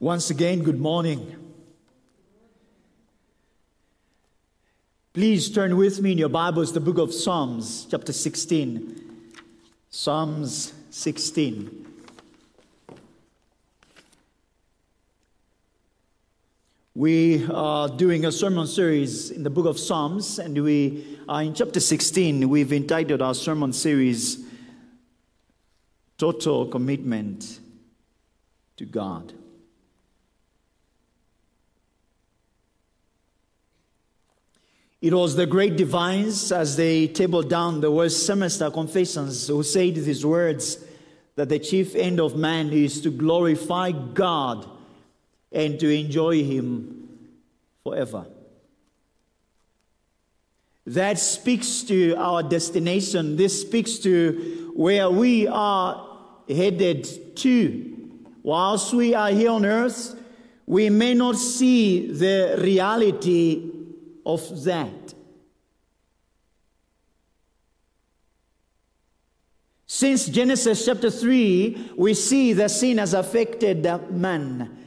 Once again, good morning. Please turn with me in your Bibles the book of Psalms, chapter 16. Psalms 16. We are doing a sermon series in the book of Psalms, and we are in chapter 16. We've entitled our sermon series Total Commitment to God. It was the great divines as they tabled down the Westminster Confessions who said these words that the chief end of man is to glorify God and to enjoy Him forever. That speaks to our destination. This speaks to where we are headed to. Whilst we are here on earth, we may not see the reality of that. Since Genesis chapter 3, we see the sin has affected man.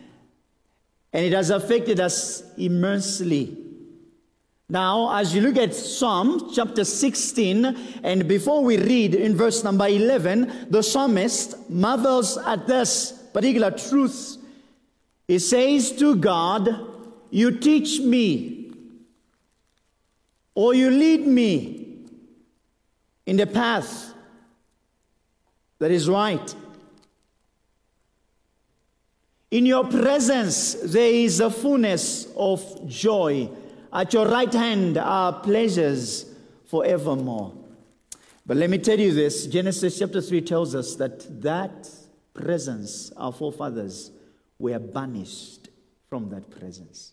And it has affected us immensely. Now, as you look at Psalm chapter 16, and before we read in verse number 11, the psalmist marvels at this particular truth. He says to God, You teach me or you lead me in the path that is right. In your presence, there is a fullness of joy. At your right hand are pleasures forevermore. But let me tell you this Genesis chapter 3 tells us that that presence, our forefathers, were banished from that presence.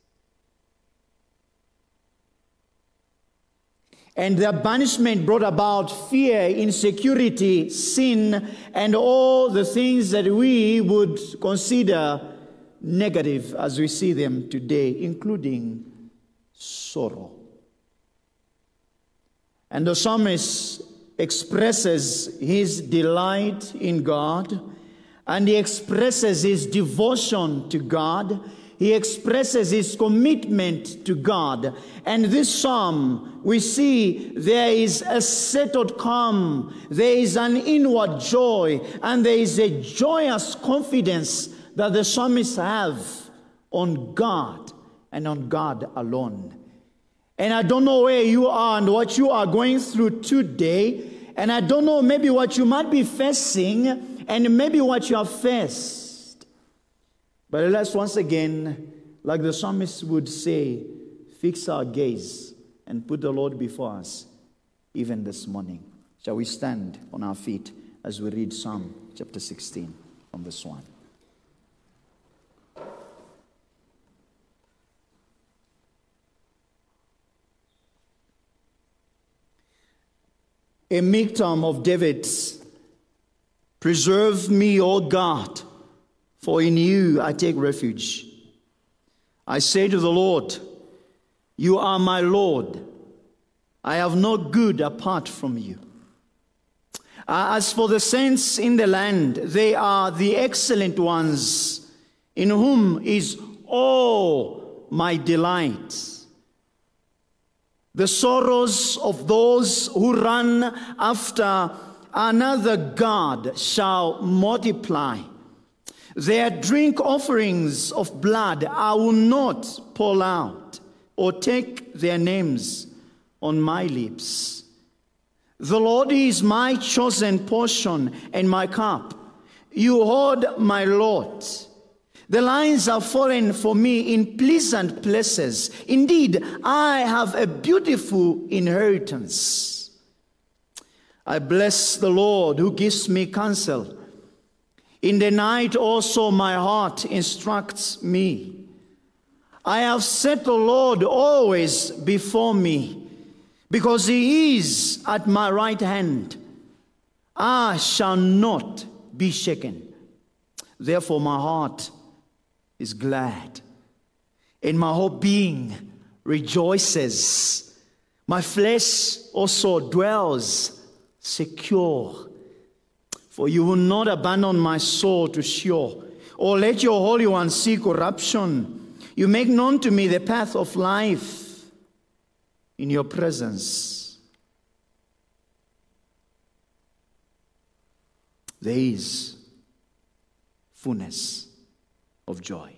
And their banishment brought about fear, insecurity, sin, and all the things that we would consider negative as we see them today, including sorrow. And the psalmist expresses his delight in God and he expresses his devotion to God he expresses his commitment to God. And this psalm, we see there is a settled calm, there is an inward joy, and there is a joyous confidence that the psalmists have on God and on God alone. And I don't know where you are and what you are going through today. And I don't know maybe what you might be facing and maybe what you have faced. But let's once again, like the psalmist would say, fix our gaze and put the Lord before us, even this morning. Shall we stand on our feet as we read Psalm chapter 16 from verse 1? A miktam of David's Preserve me, O God for in you I take refuge. I say to the Lord, You are my Lord. I have no good apart from you. Uh, as for the saints in the land, they are the excellent ones, in whom is all my delight. The sorrows of those who run after another God shall multiply. Their drink offerings of blood I will not pour out or take their names on my lips. The Lord is my chosen portion and my cup. You hold my lot. The lines are fallen for me in pleasant places. Indeed, I have a beautiful inheritance. I bless the Lord who gives me counsel. In the night also my heart instructs me. I have set the Lord always before me, because he is at my right hand. I shall not be shaken. Therefore, my heart is glad, and my whole being rejoices. My flesh also dwells secure for you will not abandon my soul to Sheol, or let your Holy One see corruption. You make known to me the path of life in your presence. There is fullness of joy.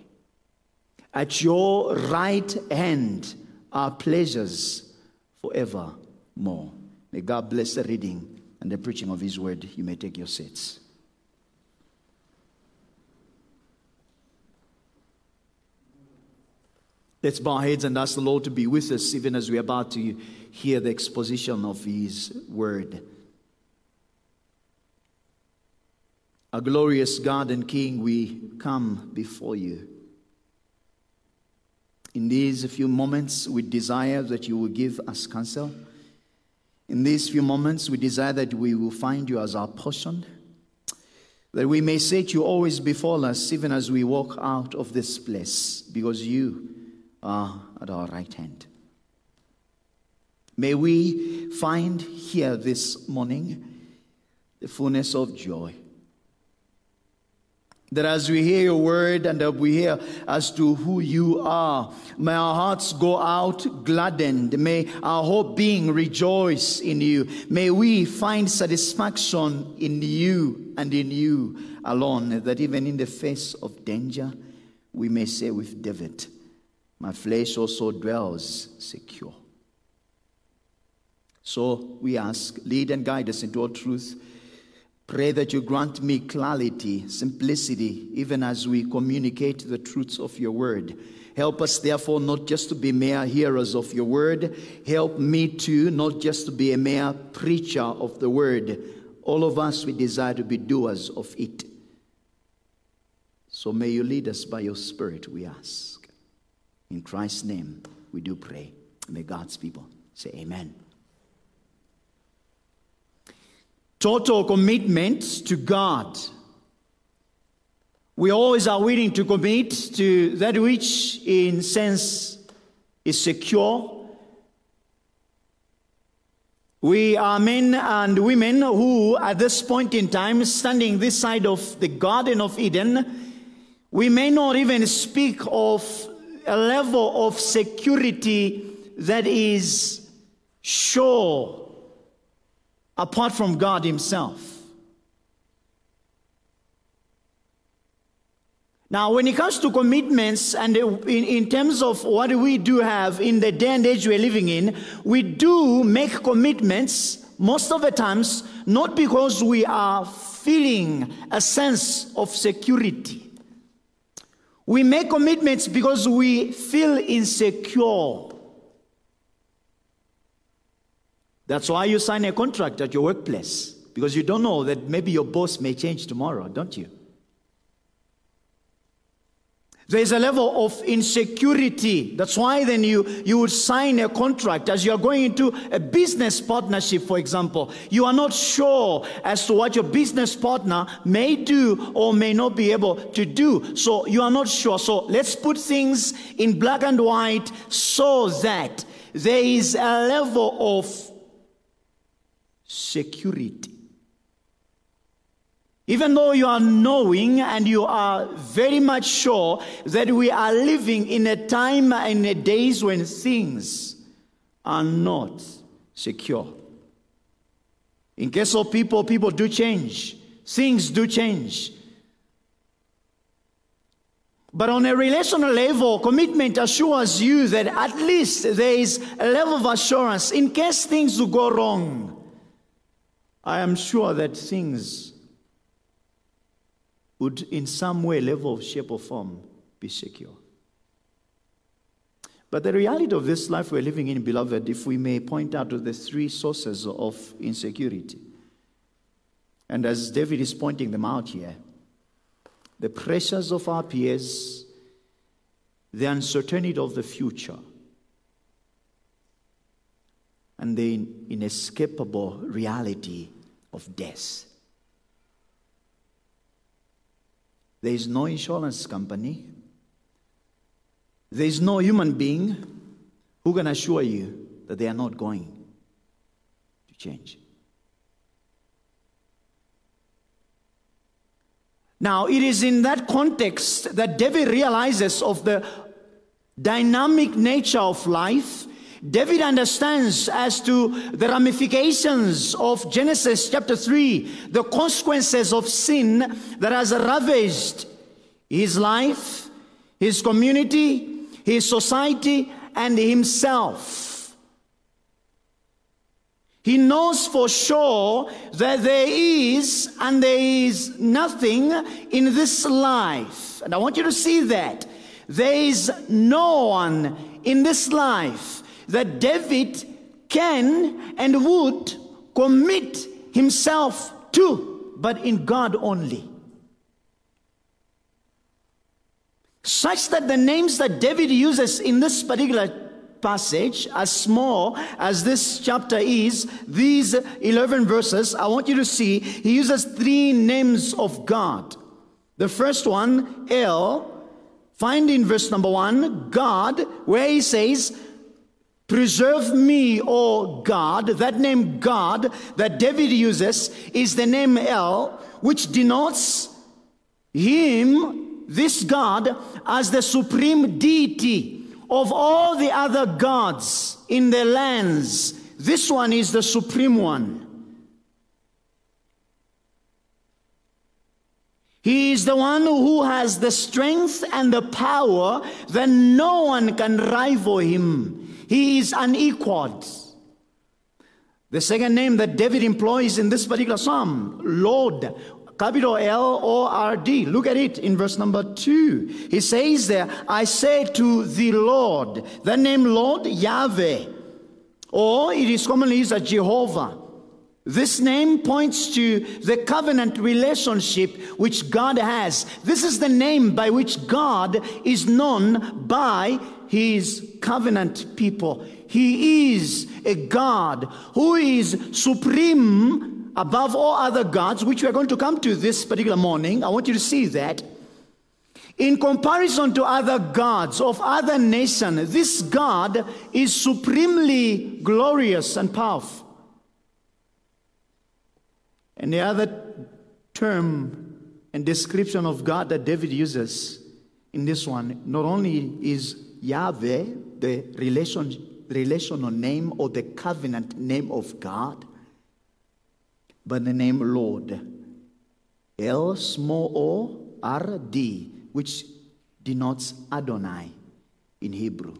At your right hand are pleasures forevermore. May God bless the reading and the preaching of His word. You may take your seats. Let's bow our heads and ask the Lord to be with us even as we're about to hear the exposition of His word. Our glorious God and King, we come before you. In these few moments, we desire that you will give us counsel. In these few moments, we desire that we will find you as our portion, that we may set you always before us, even as we walk out of this place, because you are at our right hand. May we find here this morning the fullness of joy that as we hear your word and that we hear as to who you are, may our hearts go out gladdened. May our whole being rejoice in you. May we find satisfaction in you and in you alone, that even in the face of danger, we may say with David, My flesh also dwells secure. So we ask, lead and guide us into all truth Pray that you grant me clarity, simplicity, even as we communicate the truths of your word. Help us, therefore, not just to be mere hearers of your word. Help me too, not just to be a mere preacher of the word. All of us, we desire to be doers of it. So may you lead us by your Spirit, we ask. In Christ's name, we do pray. May God's people say, Amen total commitment to God. We always are willing to commit to that which, in sense, is secure. We are men and women who, at this point in time, standing this side of the Garden of Eden, we may not even speak of a level of security that is sure apart from God Himself. Now, when it comes to commitments and in, in terms of what we do have in the day and age we're living in, we do make commitments most of the times not because we are feeling a sense of security. We make commitments because we feel insecure. That's why you sign a contract at your workplace, because you don't know that maybe your boss may change tomorrow, don't you? There's a level of insecurity. That's why then you, you would sign a contract as you're going into a business partnership, for example. You are not sure as to what your business partner may do or may not be able to do. So you are not sure. So let's put things in black and white so that there is a level of security. Even though you are knowing and you are very much sure that we are living in a time and a days when things are not secure. In case of people, people do change. Things do change. But on a relational level, commitment assures you that at least there is a level of assurance in case things do go wrong. I am sure that things would, in some way, level, shape, or form, be secure. But the reality of this life we're living in, beloved, if we may point out to the three sources of insecurity, and as David is pointing them out here, the pressures of our peers, the uncertainty of the future, and the inescapable reality of death. There is no insurance company. There is no human being who can assure you that they are not going to change. Now, it is in that context that David realizes of the dynamic nature of life. David understands as to the ramifications of Genesis chapter 3, the consequences of sin that has ravaged his life, his community, his society, and himself. He knows for sure that there is and there is nothing in this life. And I want you to see that. There is no one in this life that David can and would commit himself to, but in God only. Such that the names that David uses in this particular passage, as small as this chapter is, these 11 verses, I want you to see he uses three names of God. The first one, El, find in verse number one, God, where he says, Preserve me, O God. That name God that David uses is the name El, which denotes him, this God, as the supreme deity of all the other gods in the lands, this one is the supreme one. He is the one who has the strength and the power that no one can rival him. He is unequaled. The second name that David employs in this particular psalm, Lord, Capital L O R D. Look at it in verse number two. He says there, I say to the Lord. The name Lord, Yahweh. Or it is commonly used as Jehovah. This name points to the covenant relationship which God has. This is the name by which God is known by his covenant people. He is a God who is supreme above all other gods, which we are going to come to this particular morning, I want you to see that. In comparison to other gods of other nations, this God is supremely glorious and powerful. And the other term and description of God that David uses in this one not only is Yahweh, the relation, relational name or the covenant name of God, but the name Lord. L small o R D, which denotes Adonai in Hebrew.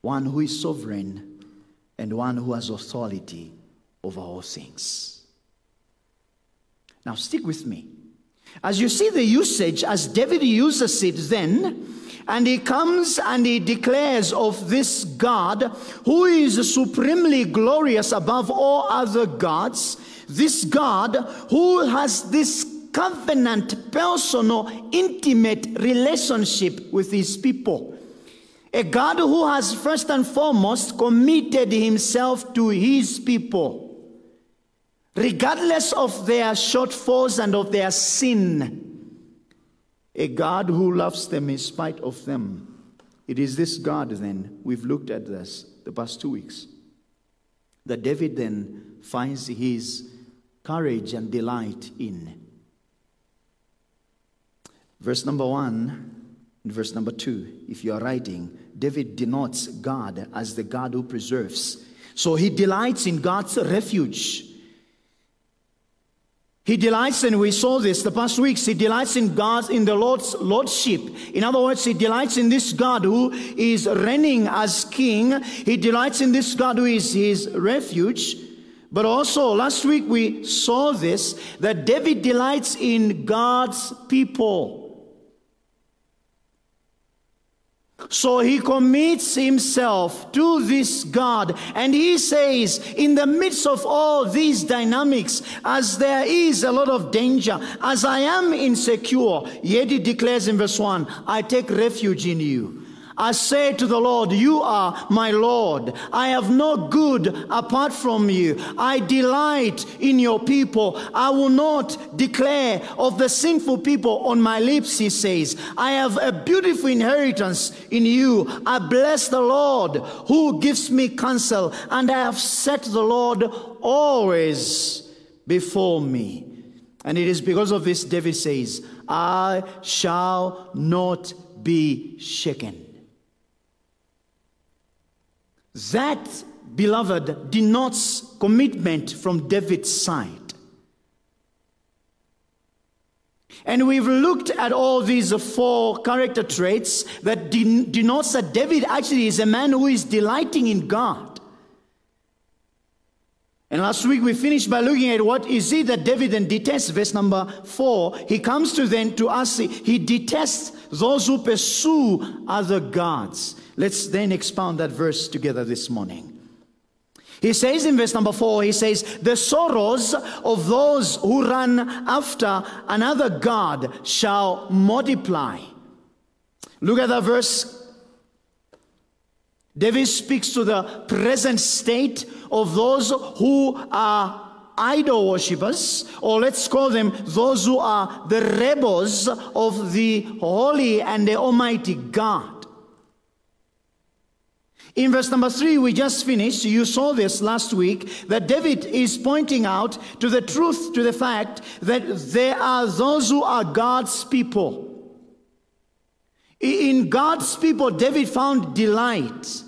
One who is sovereign and one who has authority over all things. Now, stick with me. As you see the usage, as David uses it then, and he comes and he declares of this God who is supremely glorious above all other gods, this God who has this covenant, personal, intimate relationship with his people. A God who has first and foremost committed himself to his people, regardless of their shortfalls and of their sin. A God who loves them in spite of them. It is this God, then, we've looked at this the past two weeks, that David then finds his courage and delight in. Verse number one and verse number two, if you are writing, David denotes God as the God who preserves. So he delights in God's refuge. He delights, and we saw this the past weeks, he delights in God, in the Lord's Lordship. In other words, he delights in this God who is reigning as king. He delights in this God who is his refuge. But also, last week we saw this that David delights in God's people. So he commits himself to this God, and he says, in the midst of all these dynamics, as there is a lot of danger, as I am insecure, yet he declares in verse 1 I take refuge in you. I say to the Lord, You are my Lord. I have no good apart from you. I delight in your people. I will not declare of the sinful people on my lips, he says. I have a beautiful inheritance in you. I bless the Lord who gives me counsel, and I have set the Lord always before me. And it is because of this David says, I shall not be shaken. That, beloved, denotes commitment from David's side. And we've looked at all these four character traits that denotes that David actually is a man who is delighting in God. And last week we finished by looking at what is it that David then detests. Verse number four. He comes to then to us, he detests those who pursue other gods. Let's then expound that verse together this morning. He says in verse number four, he says, The sorrows of those who run after another God shall multiply. Look at that verse. David speaks to the present state of those who are idol worshippers, or let's call them those who are the rebels of the holy and the almighty God. In verse number three, we just finished, you saw this last week, that David is pointing out to the truth, to the fact that there are those who are God's people. In God's people, David found delight.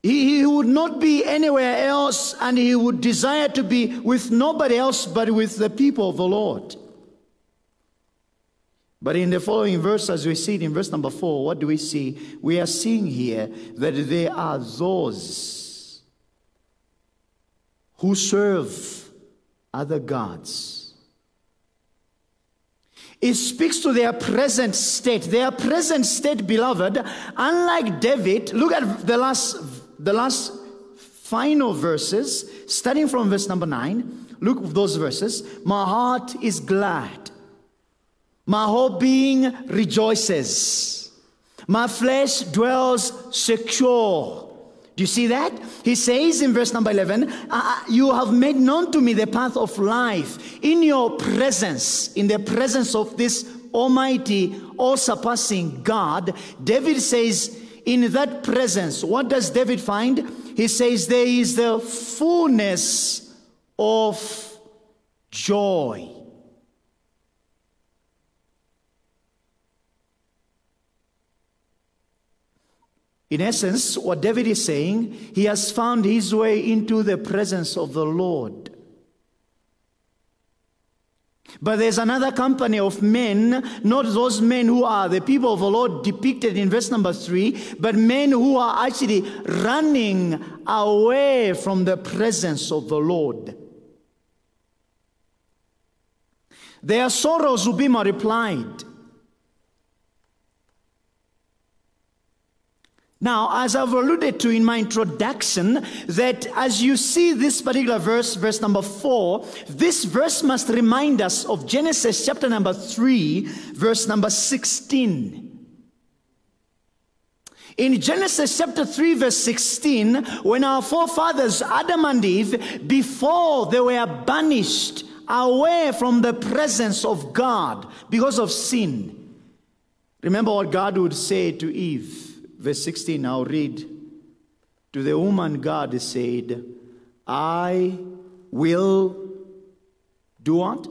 He, he would not be anywhere else, and he would desire to be with nobody else but with the people of the Lord. But in the following verse, as we see it in verse number four, what do we see? We are seeing here that there are those who serve other gods. It speaks to their present state. Their present state, beloved, unlike David, look at the last, the last final verses, starting from verse number nine. Look at those verses. My heart is glad my whole being rejoices. My flesh dwells secure. Do you see that? He says in verse number 11, uh, You have made known to me the path of life. In your presence, in the presence of this almighty, all surpassing God, David says, In that presence, what does David find? He says, There is the fullness of joy. In essence, what David is saying, he has found his way into the presence of the Lord. But there's another company of men, not those men who are the people of the Lord depicted in verse number three, but men who are actually running away from the presence of the Lord. Their sorrows will be multiplied. Now, as I've alluded to in my introduction, that as you see this particular verse, verse number four, this verse must remind us of Genesis chapter number three, verse number 16. In Genesis chapter 3, verse 16, when our forefathers, Adam and Eve, before they were banished away from the presence of God because of sin, remember what God would say to Eve verse 16, I'll read. To the woman, God said, I will do what?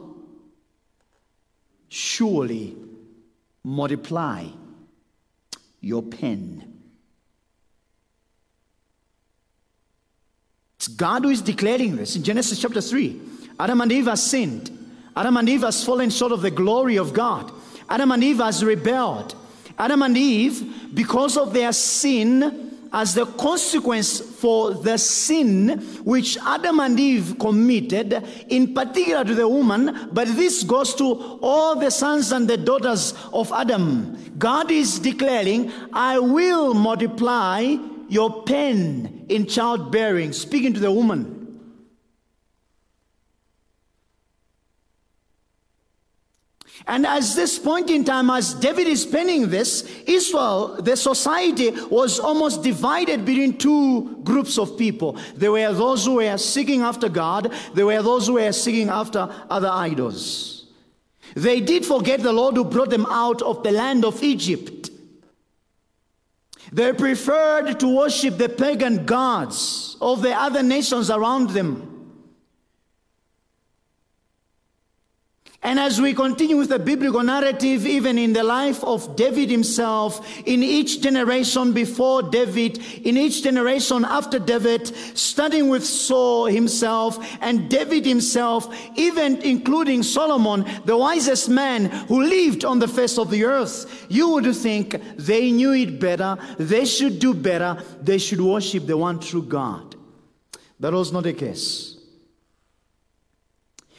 Surely multiply your pen. It's God who is declaring this in Genesis chapter 3. Adam and Eve have sinned. Adam and Eve has fallen short of the glory of God. Adam and Eve has rebelled. Adam and Eve, because of their sin, as the consequence for the sin which Adam and Eve committed, in particular to the woman, but this goes to all the sons and the daughters of Adam. God is declaring, I will multiply your pain in childbearing, speaking to the woman. And as this point in time, as David is penning this, Israel, the society was almost divided between two groups of people. There were those who were seeking after God, there were those who were seeking after other idols. They did forget the Lord who brought them out of the land of Egypt. They preferred to worship the pagan gods of the other nations around them. And as we continue with the biblical narrative, even in the life of David himself, in each generation before David, in each generation after David, starting with Saul himself and David himself, even including Solomon, the wisest man who lived on the face of the earth, you would think they knew it better, they should do better, they should worship the one true God. That was not the case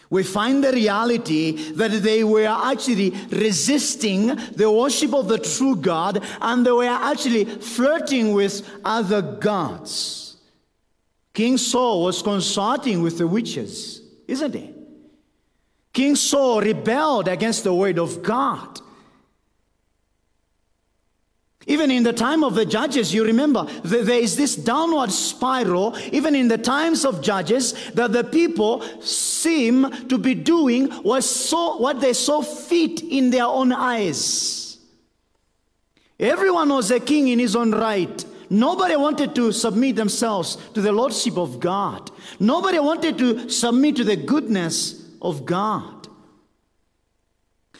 we find the reality that they were actually resisting the worship of the true God and they were actually flirting with other gods. King Saul was consorting with the witches, isn't he? King Saul rebelled against the word of God. Even in the time of the judges, you remember, there is this downward spiral, even in the times of judges, that the people seem to be doing what, so, what they saw fit in their own eyes. Everyone was a king in his own right. Nobody wanted to submit themselves to the lordship of God. Nobody wanted to submit to the goodness of God.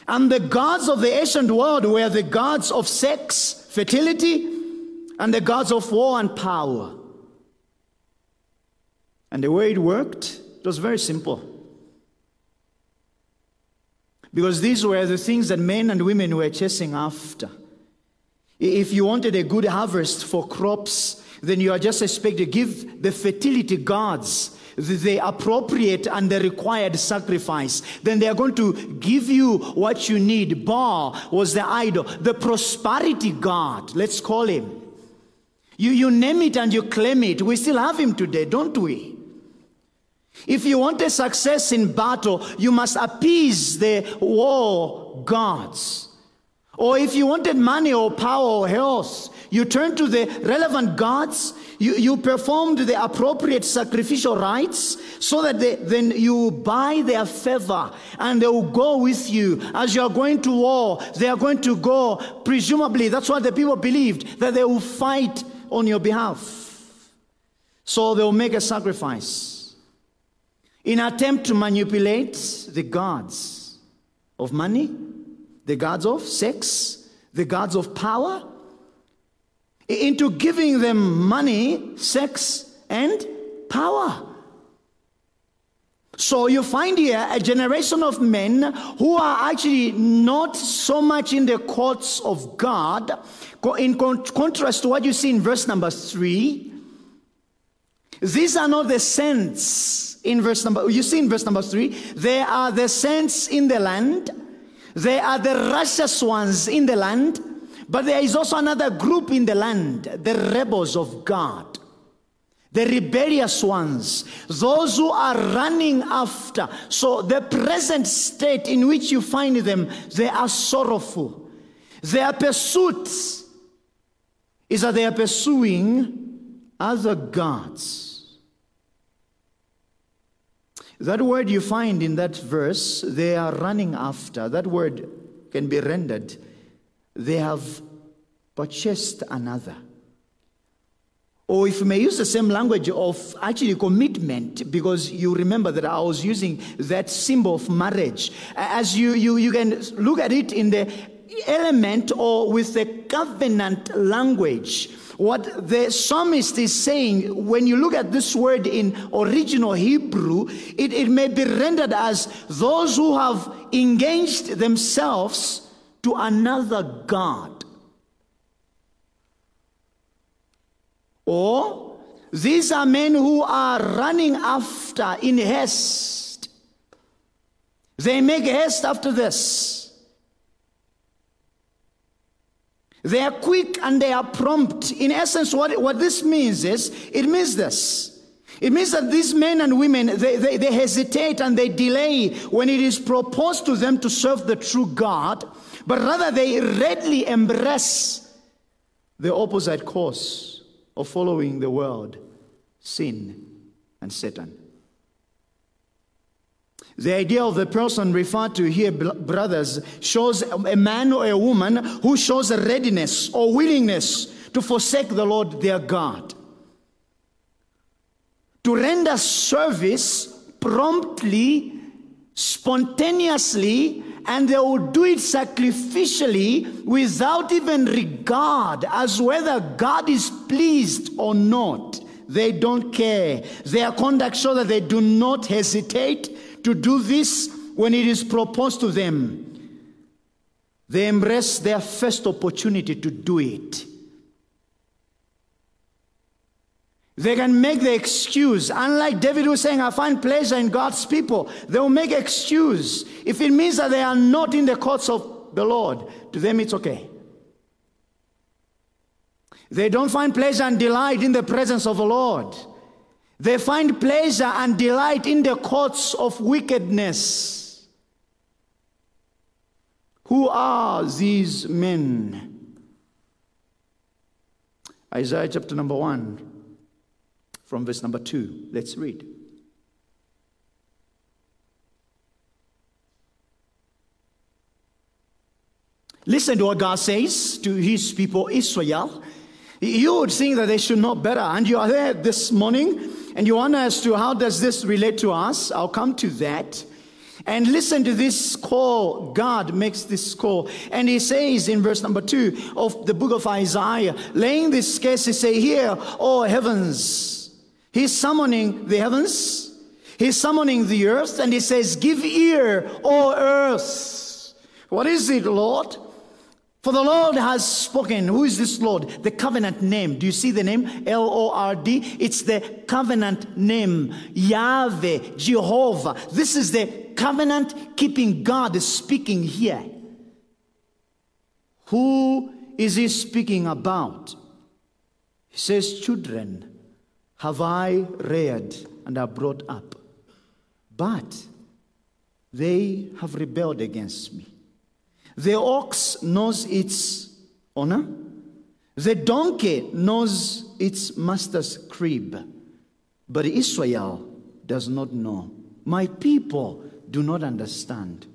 And the gods of the ancient world were the gods of sex, fertility, and the gods of war and power. And the way it worked, it was very simple. Because these were the things that men and women were chasing after. If you wanted a good harvest for crops, then you are just expected to give the fertility gods the appropriate and the required sacrifice. Then they are going to give you what you need. Baal was the idol, the prosperity God, let's call him. You, you name it and you claim it. We still have him today, don't we? If you want a success in battle, you must appease the war gods. Or if you wanted money or power or health, you turn to the relevant gods, you, you performed the appropriate sacrificial rites so that they, then you buy their favor and they will go with you. As you are going to war, they are going to go, presumably, that's what the people believed, that they will fight on your behalf. So they will make a sacrifice in attempt to manipulate the gods of money, the gods of sex, the gods of power, into giving them money, sex, and power. So you find here a generation of men who are actually not so much in the courts of God, in contrast to what you see in verse number three. These are not the saints in verse number, you see in verse number three, they are the saints in the land, they are the righteous ones in the land, but there is also another group in the land, the rebels of God, the rebellious ones, those who are running after. So, the present state in which you find them, they are sorrowful. Their pursuit is that they are pursuing other gods. That word you find in that verse, they are running after, that word can be rendered they have purchased another. Or if you may use the same language of actually commitment, because you remember that I was using that symbol of marriage. As you, you, you can look at it in the element or with the covenant language. What the psalmist is saying, when you look at this word in original Hebrew, it, it may be rendered as those who have engaged themselves to another God. Or these are men who are running after in haste. They make haste after this. They are quick and they are prompt. In essence, what, what this means is it means this. It means that these men and women, they, they, they hesitate and they delay when it is proposed to them to serve the true God but rather they readily embrace the opposite course of following the world, sin, and Satan. The idea of the person referred to here, brothers, shows a man or a woman who shows a readiness or willingness to forsake the Lord their God, to render service promptly spontaneously and they will do it sacrificially without even regard as whether God is pleased or not. They don't care. Their conduct shows that they do not hesitate to do this when it is proposed to them. They embrace their first opportunity to do it. They can make the excuse. Unlike David who saying, I find pleasure in God's people, they will make excuse. If it means that they are not in the courts of the Lord, to them it's okay. They don't find pleasure and delight in the presence of the Lord. They find pleasure and delight in the courts of wickedness. Who are these men? Isaiah chapter number 1 from verse number 2. Let's read. Listen to what God says to his people Israel. You would think that they should know better. And you are there this morning and you wonder as to how does this relate to us? I'll come to that. And listen to this call. God makes this call. And he says in verse number two of the book of Isaiah, laying this case, he say, Hear, oh heavens, He's summoning the heavens, he's summoning the earth, and he says, Give ear, O earth. What is it, Lord? For the Lord has spoken. Who is this Lord? The covenant name. Do you see the name? L O R D. It's the covenant name. Yahweh, Jehovah. This is the covenant keeping God speaking here. Who is he speaking about? He says, Children have I reared and are brought up. But they have rebelled against me. The ox knows its owner, the donkey knows its master's crib, but Israel does not know. My people do not understand.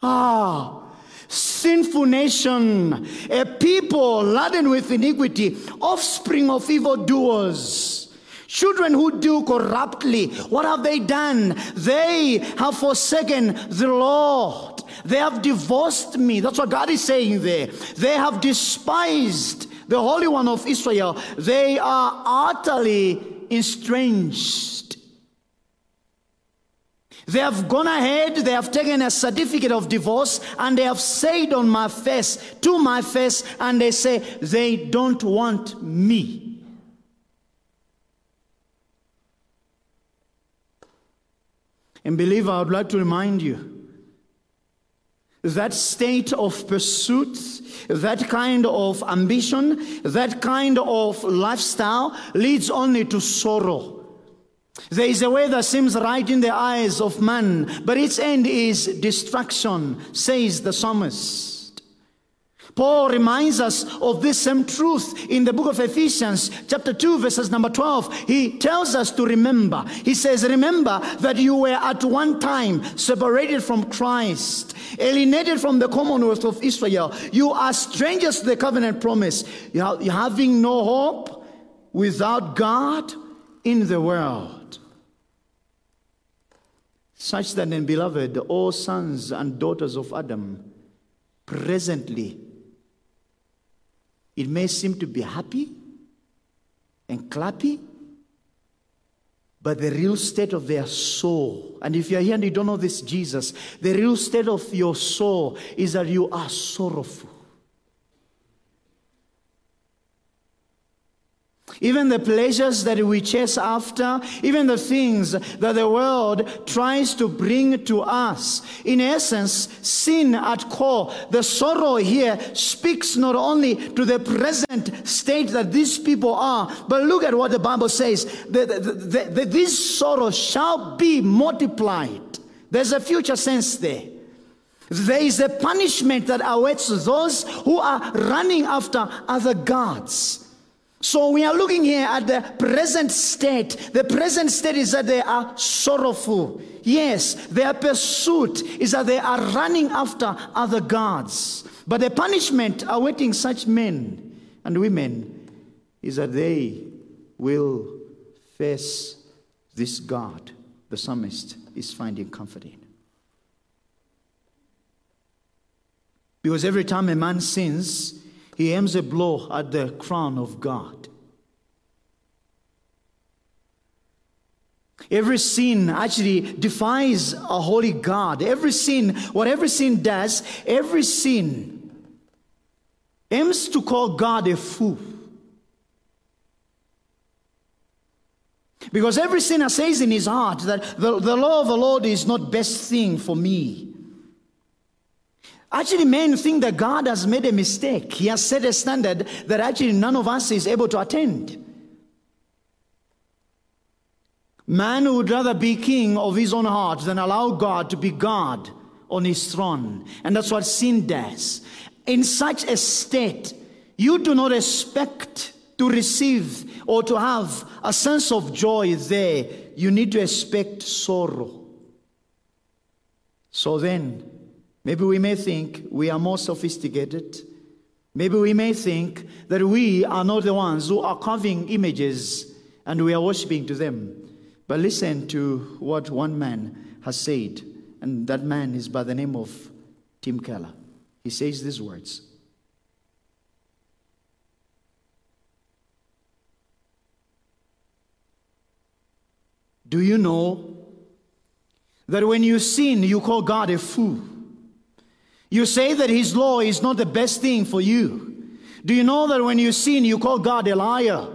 Ah, sinful nation, a people laden with iniquity, offspring of evildoers. Children who do corruptly, what have they done? They have forsaken the Lord. They have divorced me. That's what God is saying there. They have despised the Holy One of Israel. They are utterly estranged. They have gone ahead, they have taken a certificate of divorce, and they have said on my face, to my face, and they say, they don't want me. And believer, I would like to remind you that state of pursuit, that kind of ambition, that kind of lifestyle leads only to sorrow. There is a way that seems right in the eyes of man, but its end is destruction, says the psalmist. Paul reminds us of this same truth in the book of Ephesians, chapter 2, verses number 12. He tells us to remember. He says, Remember that you were at one time separated from Christ, alienated from the commonwealth of Israel. You are strangers to the covenant promise. You're having no hope without God in the world such that, then, beloved, all sons and daughters of Adam, presently, it may seem to be happy and clappy, but the real state of their soul, and if you're here and you don't know this Jesus, the real state of your soul is that you are sorrowful. Even the pleasures that we chase after, even the things that the world tries to bring to us. In essence, sin at core, the sorrow here speaks not only to the present state that these people are, but look at what the Bible says that, this sorrow shall be multiplied. There's a future sense there. There is a punishment that awaits those who are running after other gods. So we are looking here at the present state. The present state is that they are sorrowful. Yes, their pursuit is that they are running after other gods. But the punishment awaiting such men and women is that they will face this God, the psalmist is finding comfort in. Because every time a man sins, he aims a blow at the crown of God. Every sin actually defies a holy God. Every sin, what every sin does, every sin aims to call God a fool. Because every sinner says in his heart that the, the law of the Lord is not best thing for me. Actually, men think that God has made a mistake. He has set a standard that actually none of us is able to attend. Man would rather be king of his own heart than allow God to be God on his throne. And that's what sin does. In such a state, you do not expect to receive or to have a sense of joy there. You need to expect sorrow. So then, Maybe we may think we are more sophisticated. Maybe we may think that we are not the ones who are carving images and we are worshiping to them. But listen to what one man has said, and that man is by the name of Tim Keller. He says these words Do you know that when you sin, you call God a fool? You say that His law is not the best thing for you. Do you know that when you sin, you call God a liar?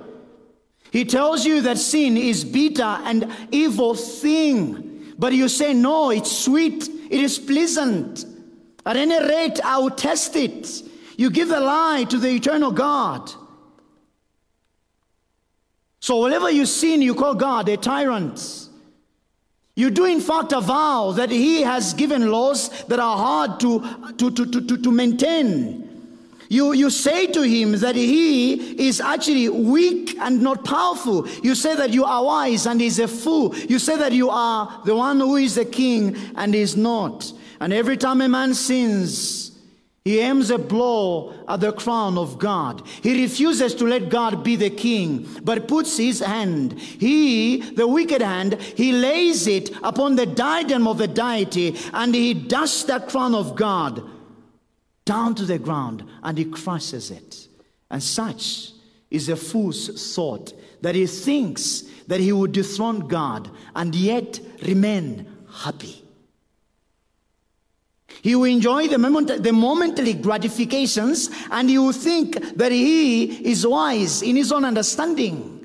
He tells you that sin is bitter and evil thing. But you say, no, it's sweet, it is pleasant. At any rate, I will test it. You give the lie to the eternal God. So, whenever you sin, you call God a tyrant. You do, in fact, a vow that He has given laws that are hard to, to, to, to, to maintain. You, you say to him that he is actually weak and not powerful. You say that you are wise and he's a fool. You say that you are the one who is the king and is not. And every time a man sins, he aims a blow at the crown of God. He refuses to let God be the king, but puts his hand, he, the wicked hand, he lays it upon the diadem of the deity and he dusts that crown of God down to the ground and he crushes it. And such is a fool's thought that he thinks that he would dethrone God and yet remain happy. He will enjoy the, moment, the momentary gratifications and he will think that he is wise in his own understanding.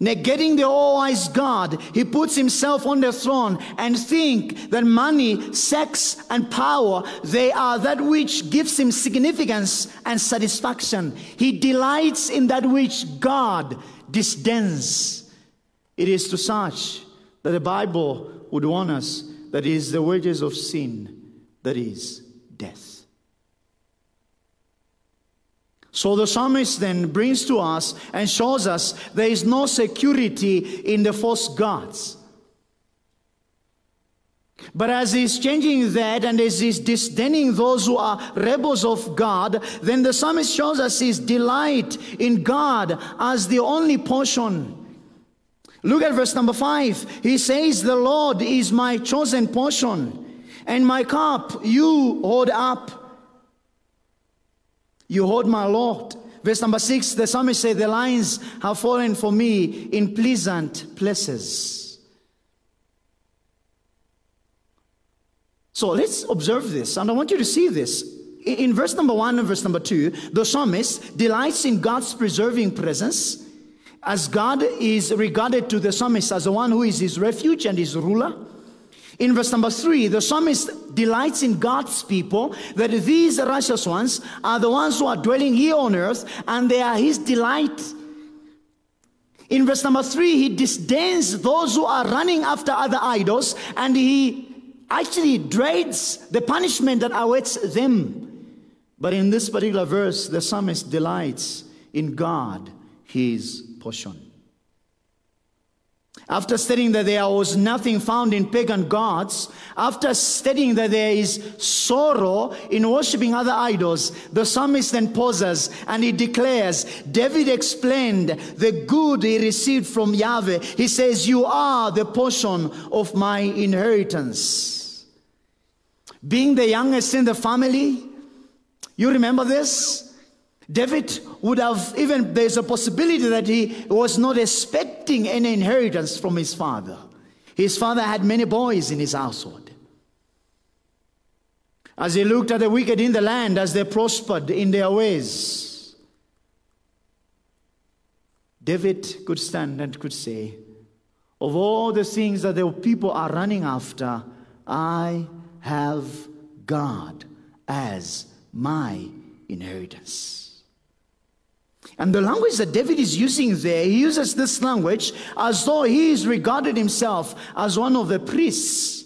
Negating the all-wise God, he puts himself on the throne and think that money, sex, and power, they are that which gives him significance and satisfaction. He delights in that which God disdains. It is to such that the Bible would warn us that is the wages of sin that is death. So the psalmist then brings to us and shows us there is no security in the false gods. But as he's changing that and as he's disdaining those who are rebels of God, then the psalmist shows us his delight in God as the only portion. Look at verse number five. He says, The Lord is my chosen portion and my cup you hold up. You hold my Lord. Verse number six, the psalmist said, The lines have fallen for me in pleasant places. So let's observe this, and I want you to see this. In verse number one and verse number two, the psalmist delights in God's preserving presence, as God is regarded to the psalmist as the one who is his refuge and his ruler. In verse number three, the psalmist delights in God's people, that these righteous ones are the ones who are dwelling here on earth, and they are his delight. In verse number three, he disdains those who are running after other idols, and he actually dreads the punishment that awaits them. But in this particular verse, the psalmist delights in God, his portion. After stating that there was nothing found in pagan gods, after stating that there is sorrow in worshiping other idols, the psalmist then pauses and he declares, David explained the good he received from Yahweh. He says, You are the portion of my inheritance. Being the youngest in the family, you remember this? David would have even, there's a possibility that he was not expecting any inheritance from his father. His father had many boys in his household. As he looked at the wicked in the land as they prospered in their ways, David could stand and could say, Of all the things that the people are running after, I have God as my inheritance. And the language that David is using there, he uses this language as though he is regarded himself as one of the priests.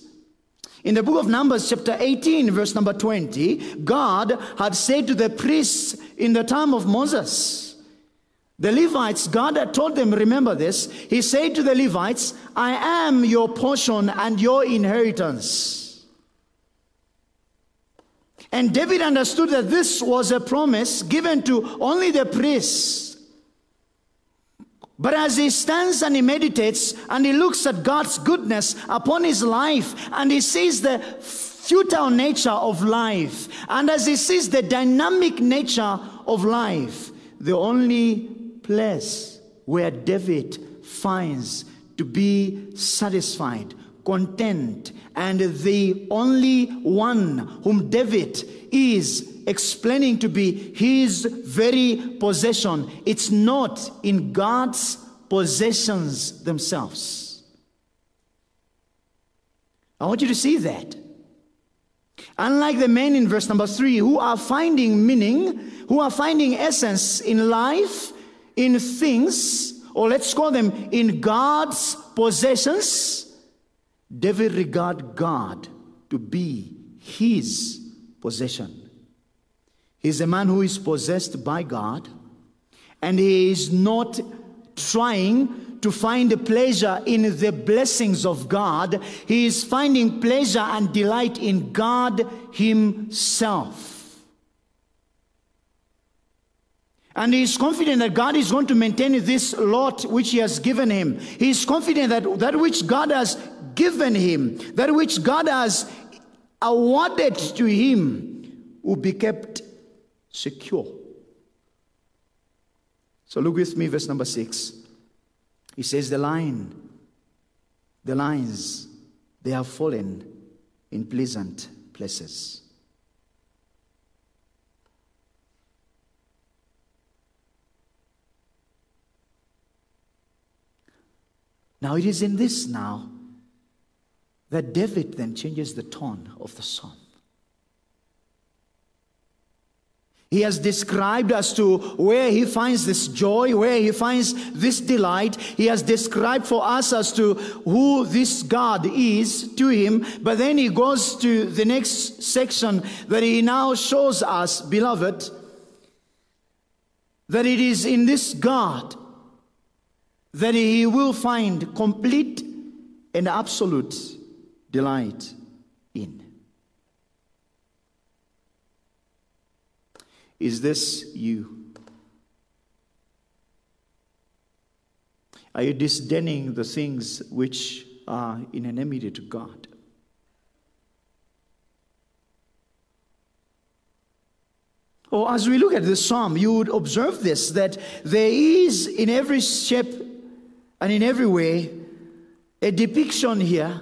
In the book of Numbers, chapter 18, verse number 20, God had said to the priests in the time of Moses, the Levites, God had told them, remember this, He said to the Levites, I am your portion and your inheritance. And David understood that this was a promise given to only the priests. But as he stands and he meditates and he looks at God's goodness upon his life and he sees the futile nature of life and as he sees the dynamic nature of life, the only place where David finds to be satisfied content, and the only one whom David is explaining to be his very possession. It's not in God's possessions themselves. I want you to see that. Unlike the men in verse number three who are finding meaning, who are finding essence in life, in things, or let's call them in God's possessions, David regarded God to be his possession. He's a man who is possessed by God, and he is not trying to find pleasure in the blessings of God. He is finding pleasure and delight in God Himself. And he is confident that God is going to maintain this lot which he has given him. He is confident that that which God has given him, that which God has awarded to him, will be kept secure. So look with me, verse number six. He says, The line, the lines, they have fallen in pleasant places. Now it is in this now that David then changes the tone of the psalm. He has described as to where he finds this joy, where he finds this delight. He has described for us as to who this God is to him. But then he goes to the next section that he now shows us, beloved, that it is in this God that he will find complete and absolute delight in. Is this you? Are you disdaining the things which are in enmity to God? Or as we look at this psalm, you would observe this that there is in every shape and in every way a depiction here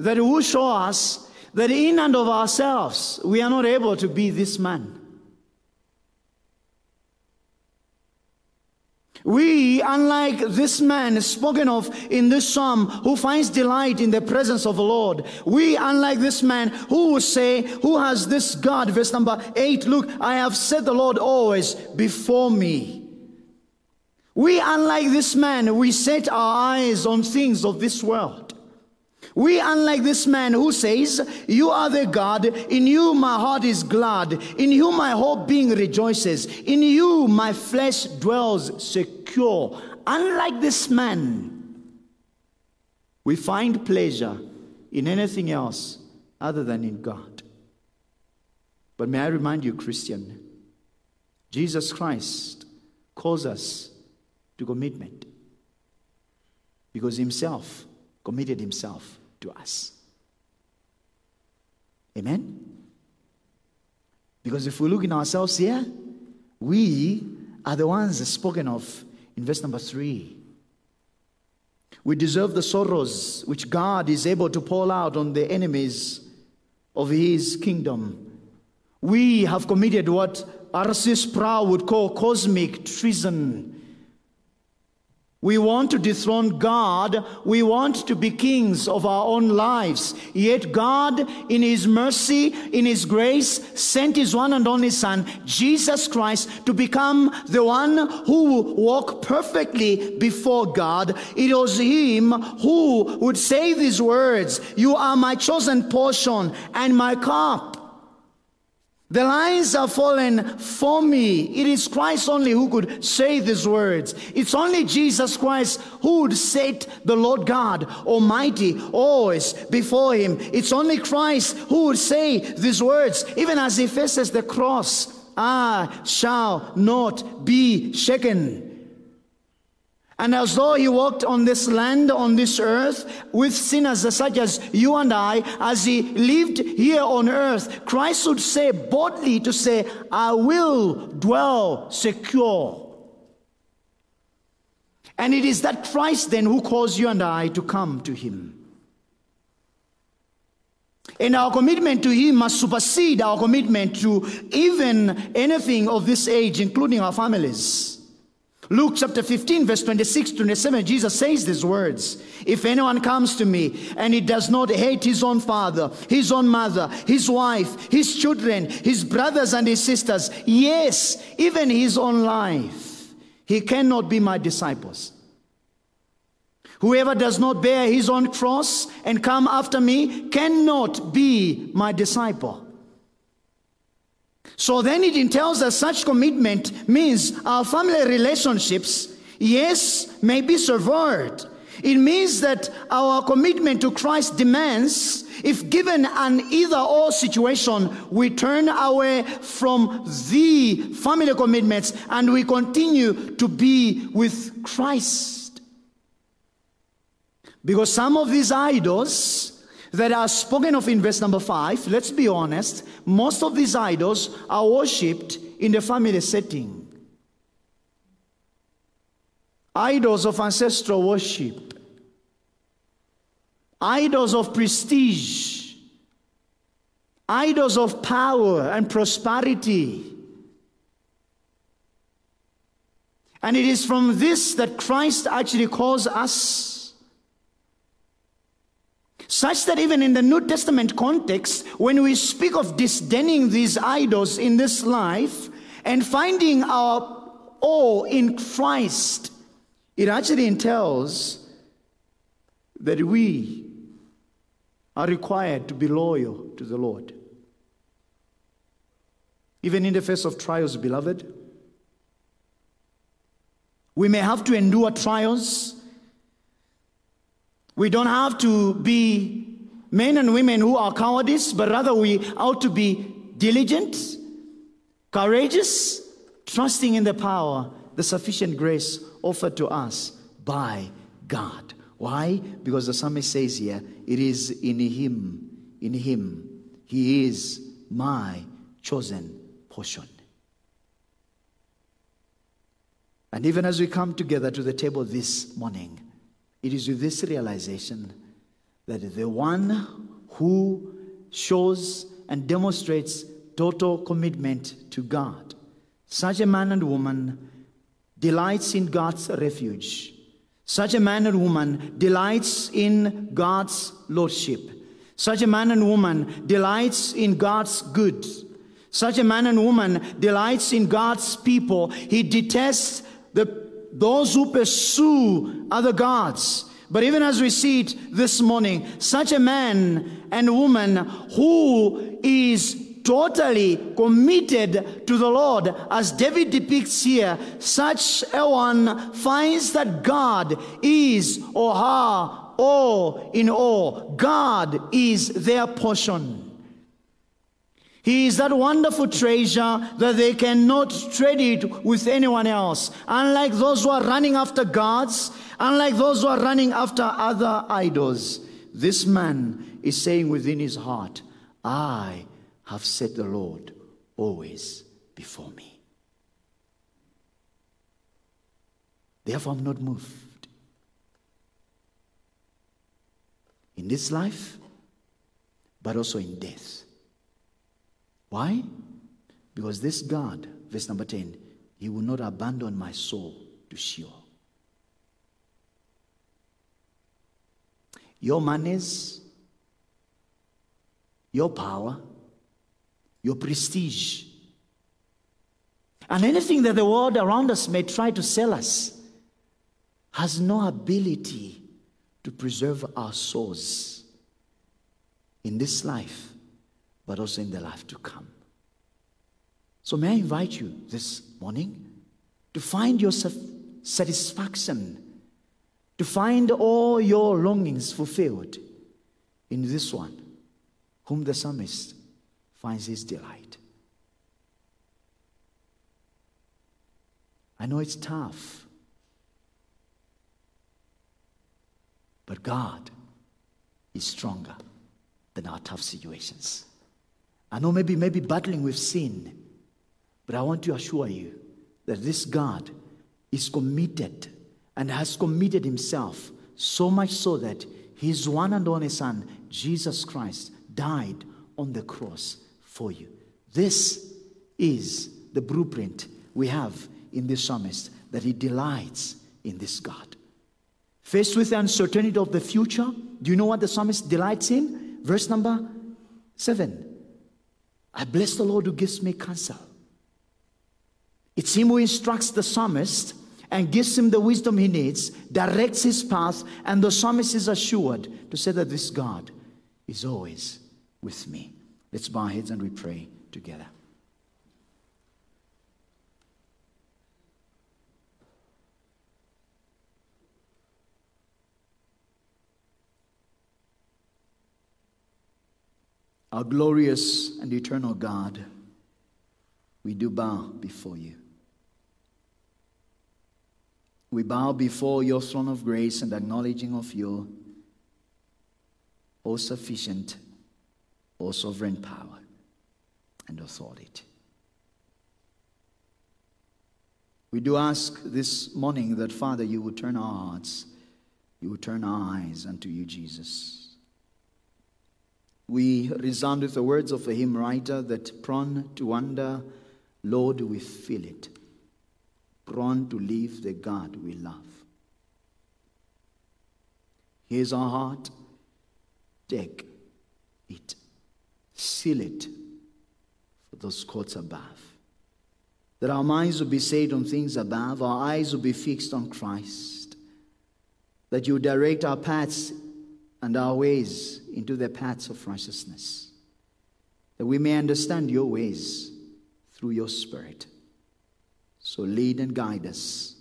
that will show us that in and of ourselves we are not able to be this man. We, unlike this man spoken of in this psalm, who finds delight in the presence of the Lord, we, unlike this man, who will say, Who has this God? Verse number eight Look, I have set the Lord always before me. We, unlike this man, we set our eyes on things of this world. We, unlike this man who says, You are the God, in you my heart is glad, in you my whole being rejoices, in you my flesh dwells secure. Unlike this man, we find pleasure in anything else other than in God. But may I remind you, Christian, Jesus Christ calls us to commitment because himself committed himself to us. Amen? Because if we look in ourselves here, we are the ones spoken of in verse number three. We deserve the sorrows which God is able to pour out on the enemies of his kingdom. We have committed what R.C. Sproul would call cosmic treason we want to dethrone God. We want to be kings of our own lives. Yet God, in His mercy, in His grace, sent His one and only Son, Jesus Christ, to become the one who walked perfectly before God. It was Him who would say these words, You are my chosen portion and my cup. The lines are fallen for me. It is Christ only who could say these words. It's only Jesus Christ who would set the Lord God Almighty always before him. It's only Christ who would say these words, even as he faces the cross. I shall not be shaken. And as though he walked on this land, on this earth, with sinners such as you and I, as he lived here on earth, Christ would say boldly to say, I will dwell secure. And it is that Christ then who calls you and I to come to him. And our commitment to Him must supersede our commitment to even anything of this age, including our families. Luke chapter 15, verse 26 to 27, Jesus says these words If anyone comes to me and he does not hate his own father, his own mother, his wife, his children, his brothers and his sisters, yes, even his own life, he cannot be my disciples. Whoever does not bear his own cross and come after me cannot be my disciple. So then it entails that such commitment means our family relationships, yes, may be severed. It means that our commitment to Christ demands, if given an either or situation, we turn away from the family commitments and we continue to be with Christ. Because some of these idols that are spoken of in verse number five, let's be honest, most of these idols are worshipped in the family setting. Idols of ancestral worship, idols of prestige, idols of power and prosperity. And it is from this that Christ actually calls us such that even in the New Testament context, when we speak of disdaining these idols in this life and finding our awe in Christ, it actually entails that we are required to be loyal to the Lord. Even in the face of trials, beloved, we may have to endure trials we don't have to be men and women who are cowardice, but rather we ought to be diligent, courageous, trusting in the power, the sufficient grace offered to us by God. Why? Because the psalmist says here, it is in Him, in Him, He is my chosen portion. And even as we come together to the table this morning, it is with this realization that the one who shows and demonstrates total commitment to God, such a man and woman delights in God's refuge. Such a man and woman delights in God's lordship. Such a man and woman delights in God's good. Such a man and woman delights in God's people. He detests the those who pursue other gods. But even as we see it this morning, such a man and woman who is totally committed to the Lord, as David depicts here, such a one finds that God is or her all in all. God is their portion. He is that wonderful treasure that they cannot trade it with anyone else. Unlike those who are running after gods, unlike those who are running after other idols, this man is saying within his heart, I have set the Lord always before me. Therefore, I'm not moved. In this life, but also in death. Why? Because this God, verse number 10, He will not abandon my soul to Sheol. Your monies, your power, your prestige, and anything that the world around us may try to sell us has no ability to preserve our souls in this life but also in the life to come. So, may I invite you this morning to find your satisfaction, to find all your longings fulfilled in this one, whom the psalmist finds his delight. I know it's tough, but God is stronger than our tough situations. I know maybe maybe battling with sin, but I want to assure you that this God is committed and has committed himself so much so that his one and only son, Jesus Christ, died on the cross for you. This is the blueprint we have in this psalmist that he delights in this God. Faced with the uncertainty of the future, do you know what the psalmist delights in? Verse number seven. I bless the Lord who gives me counsel. It's Him who instructs the psalmist and gives him the wisdom he needs, directs his path, and the psalmist is assured to say that this God is always with me. Let's bow our heads and we pray together. Our glorious and eternal God, we do bow before you. We bow before your throne of grace and acknowledging of your all sufficient, all sovereign power and authority. We do ask this morning that, Father, you would turn our hearts, you would turn our eyes unto you, Jesus. We resound with the words of a hymn writer that prone to wander, Lord, we feel it. Prone to leave the God we love. Here's our heart. Take it. Seal it for those courts above. That our minds will be set on things above, our eyes will be fixed on Christ. That you direct our paths and our ways into the paths of righteousness, that we may understand your ways through your Spirit. So lead and guide us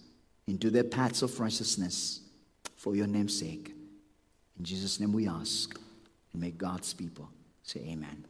into the paths of righteousness for your name's sake. In Jesus' name we ask, and may God's people say amen.